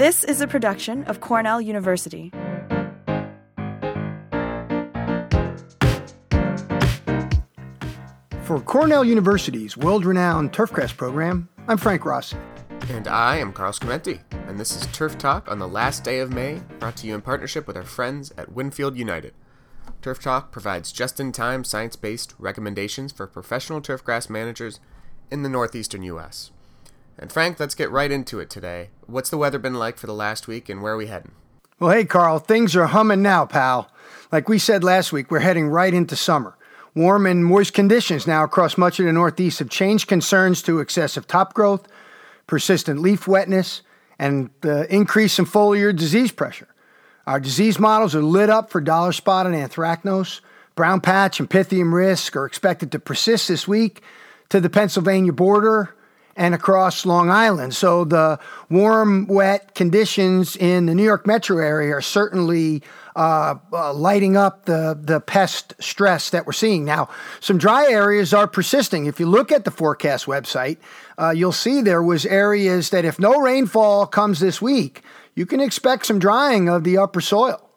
This is a production of Cornell University. For Cornell University's world renowned Turfgrass program, I'm Frank Rossi. And I am Carl Schimenti, and this is Turf Talk on the last day of May, brought to you in partnership with our friends at Winfield United. Turf Talk provides just in time science based recommendations for professional turfgrass managers in the northeastern U.S. And Frank, let's get right into it today. What's the weather been like for the last week, and where are we heading? Well, hey, Carl, things are humming now, pal. Like we said last week, we're heading right into summer. Warm and moist conditions now across much of the Northeast have changed concerns to excessive top growth, persistent leaf wetness, and the increase in foliar disease pressure. Our disease models are lit up for dollar spot and anthracnose. Brown patch and pythium risk are expected to persist this week to the Pennsylvania border and across Long Island. So the warm, wet conditions in the New York metro area are certainly uh, uh, lighting up the, the pest stress that we're seeing. Now, some dry areas are persisting. If you look at the forecast website, uh, you'll see there was areas that if no rainfall comes this week, you can expect some drying of the upper soil.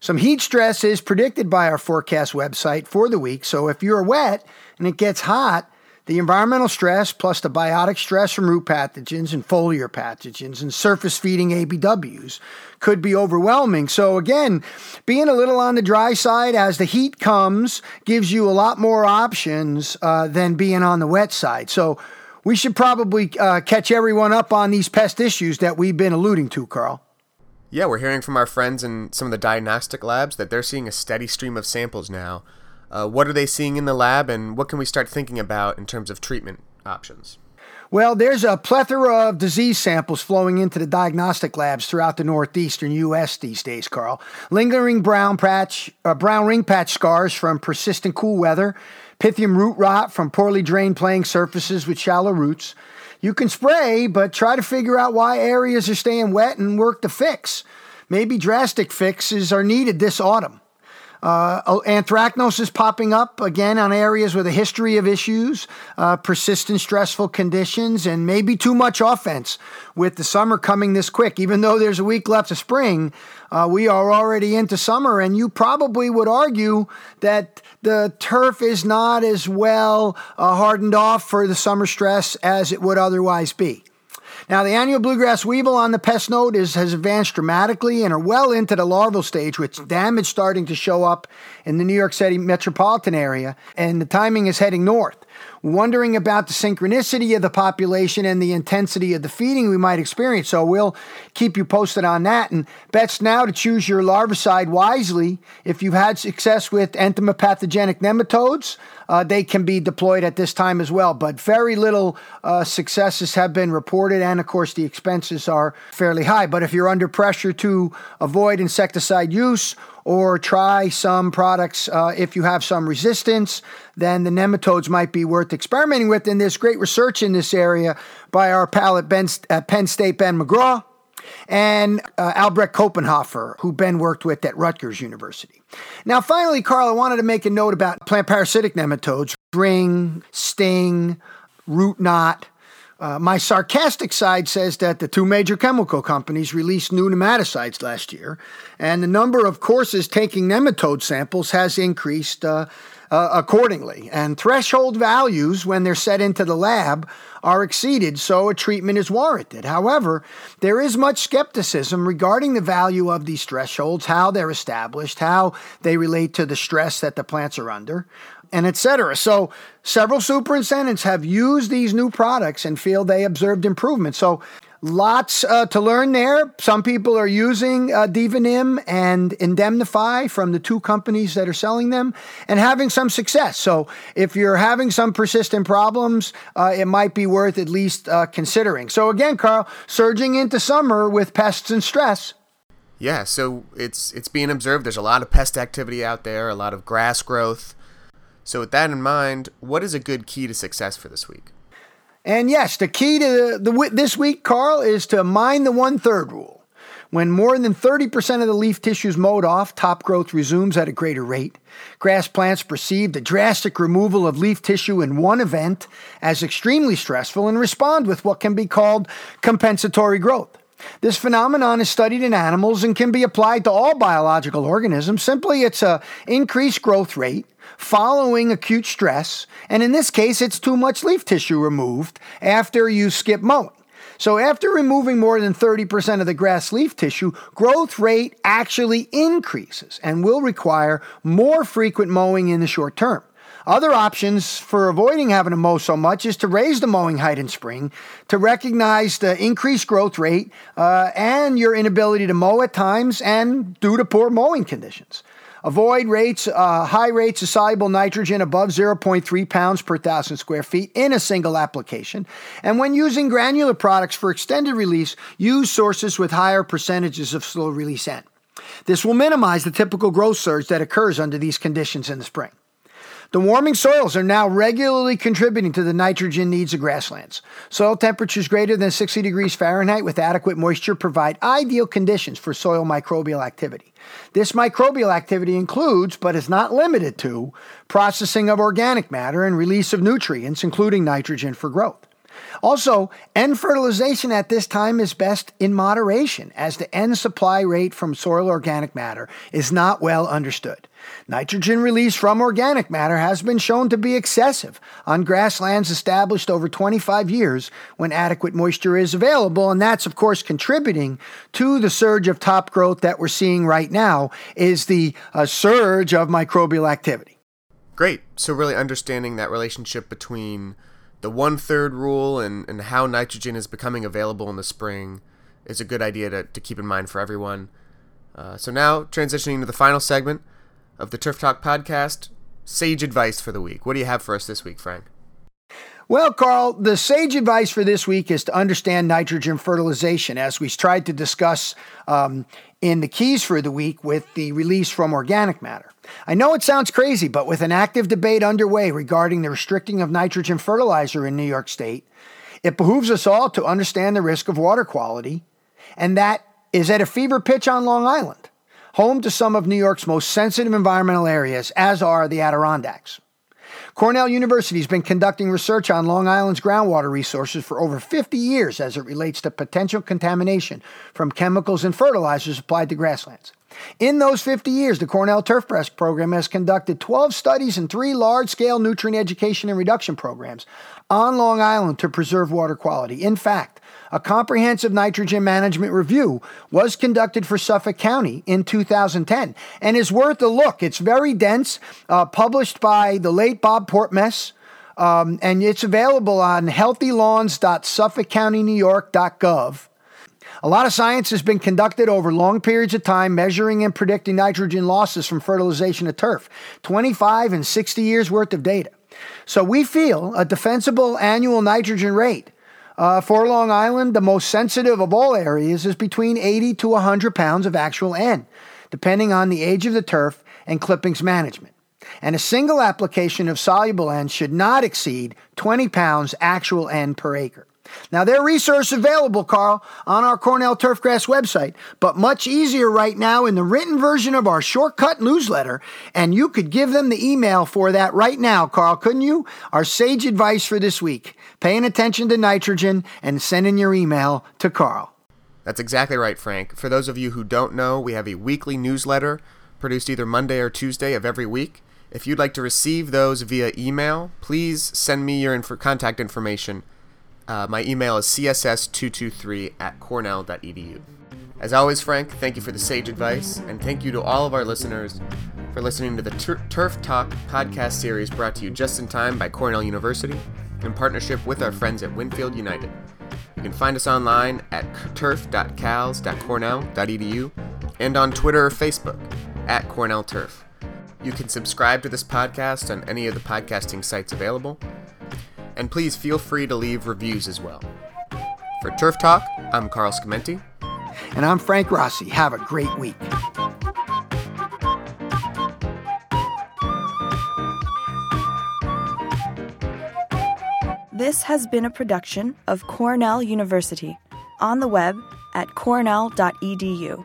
Some heat stress is predicted by our forecast website for the week. So if you're wet and it gets hot, the environmental stress plus the biotic stress from root pathogens and foliar pathogens and surface feeding ABWs could be overwhelming. So, again, being a little on the dry side as the heat comes gives you a lot more options uh, than being on the wet side. So, we should probably uh, catch everyone up on these pest issues that we've been alluding to, Carl. Yeah, we're hearing from our friends in some of the diagnostic labs that they're seeing a steady stream of samples now. Uh, what are they seeing in the lab, and what can we start thinking about in terms of treatment options? Well, there's a plethora of disease samples flowing into the diagnostic labs throughout the northeastern U.S. these days, Carl. Lingering brown patch, uh, brown ring patch scars from persistent cool weather, Pythium root rot from poorly drained playing surfaces with shallow roots. You can spray, but try to figure out why areas are staying wet and work to fix. Maybe drastic fixes are needed this autumn. Uh, anthracnose is popping up again on areas with a history of issues, uh, persistent stressful conditions, and maybe too much offense with the summer coming this quick. Even though there's a week left of spring, uh, we are already into summer, and you probably would argue that the turf is not as well uh, hardened off for the summer stress as it would otherwise be. Now, the annual bluegrass weevil on the pest node is, has advanced dramatically and are well into the larval stage, with damage starting to show up in the New York City metropolitan area, and the timing is heading north wondering about the synchronicity of the population and the intensity of the feeding we might experience. So we'll keep you posted on that. And best now to choose your larvicide wisely. If you've had success with entomopathogenic nematodes, uh, they can be deployed at this time as well. But very little uh, successes have been reported, and of course, the expenses are fairly high. But if you're under pressure to avoid insecticide use or try some products uh, if you have some resistance, then the nematodes might be worth experimenting with. And there's great research in this area by our pal at, ben, at Penn State, Ben McGraw, and uh, Albrecht Koppenhofer, who Ben worked with at Rutgers University. Now, finally, Carl, I wanted to make a note about plant parasitic nematodes ring, sting, root knot. Uh, my sarcastic side says that the two major chemical companies released new nematicides last year, and the number of courses taking nematode samples has increased uh, uh, accordingly. And threshold values, when they're set into the lab, are exceeded, so a treatment is warranted. However, there is much skepticism regarding the value of these thresholds, how they're established, how they relate to the stress that the plants are under and etc. So several superintendents have used these new products and feel they observed improvement. So lots uh, to learn there. Some people are using uh, Divanem and Indemnify from the two companies that are selling them and having some success. So if you're having some persistent problems, uh, it might be worth at least uh, considering. So again, Carl, surging into summer with pests and stress. Yeah, so it's it's being observed. There's a lot of pest activity out there, a lot of grass growth. So, with that in mind, what is a good key to success for this week? And yes, the key to the, the this week, Carl, is to mind the one third rule. When more than 30% of the leaf tissue is mowed off, top growth resumes at a greater rate. Grass plants perceive the drastic removal of leaf tissue in one event as extremely stressful and respond with what can be called compensatory growth. This phenomenon is studied in animals and can be applied to all biological organisms. Simply, it's a increased growth rate following acute stress, and in this case, it's too much leaf tissue removed after you skip mowing. So, after removing more than 30% of the grass leaf tissue, growth rate actually increases and will require more frequent mowing in the short term. Other options for avoiding having to mow so much is to raise the mowing height in spring to recognize the increased growth rate uh, and your inability to mow at times and due to poor mowing conditions. Avoid rates, uh, high rates of soluble nitrogen above 0.3 pounds per thousand square feet in a single application. And when using granular products for extended release, use sources with higher percentages of slow release N. This will minimize the typical growth surge that occurs under these conditions in the spring. The warming soils are now regularly contributing to the nitrogen needs of grasslands. Soil temperatures greater than 60 degrees Fahrenheit with adequate moisture provide ideal conditions for soil microbial activity. This microbial activity includes, but is not limited to, processing of organic matter and release of nutrients, including nitrogen for growth. Also, N fertilization at this time is best in moderation, as the N supply rate from soil organic matter is not well understood. Nitrogen release from organic matter has been shown to be excessive on grasslands established over 25 years when adequate moisture is available, and that's of course contributing to the surge of top growth that we're seeing right now is the uh, surge of microbial activity. Great. So really understanding that relationship between the one third rule and, and how nitrogen is becoming available in the spring is a good idea to, to keep in mind for everyone. Uh, so now transitioning to the final segment of the Turf Talk podcast, sage advice for the week. What do you have for us this week, Frank? Well, Carl, the sage advice for this week is to understand nitrogen fertilization, as we tried to discuss um, in the keys for the week with the release from organic matter. I know it sounds crazy, but with an active debate underway regarding the restricting of nitrogen fertilizer in New York State, it behooves us all to understand the risk of water quality, and that is at a fever pitch on Long Island, home to some of New York's most sensitive environmental areas, as are the Adirondacks. Cornell University has been conducting research on Long Island's groundwater resources for over 50 years as it relates to potential contamination from chemicals and fertilizers applied to grasslands. In those 50 years, the Cornell Turfgrass program has conducted 12 studies and three large scale nutrient education and reduction programs on Long Island to preserve water quality. In fact, a comprehensive nitrogen management review was conducted for Suffolk County in 2010 and is worth a look. It's very dense, uh, published by the late Bob Portmess. Um, and it's available on healthylawns.suffolkcountynewyork.gov. A lot of science has been conducted over long periods of time measuring and predicting nitrogen losses from fertilization of turf, 25 and 60 years worth of data. So we feel a defensible annual nitrogen rate uh, for Long Island, the most sensitive of all areas is between 80 to 100 pounds of actual N, depending on the age of the turf and clippings management. And a single application of soluble N should not exceed 20 pounds actual N per acre. Now, there are resources available, Carl, on our Cornell Turfgrass website, but much easier right now in the written version of our ShortCUTT newsletter. And you could give them the email for that right now, Carl, couldn't you? Our sage advice for this week paying attention to nitrogen and sending your email to Carl. That's exactly right, Frank. For those of you who don't know, we have a weekly newsletter produced either Monday or Tuesday of every week. If you'd like to receive those via email, please send me your inf- contact information uh, my email is css223 at cornell.edu. As always, Frank, thank you for the sage advice, and thank you to all of our listeners for listening to the Tur- Turf Talk podcast series brought to you just in time by Cornell University in partnership with our friends at Winfield United. You can find us online at turf.cals.cornell.edu and on Twitter or Facebook at Cornell Turf. You can subscribe to this podcast on any of the podcasting sites available and please feel free to leave reviews as well. For Turf Talk, I'm Carl Schimenti. And I'm Frank Rossi. Have a great week. This has been a production of Cornell University on the web at cornell.edu.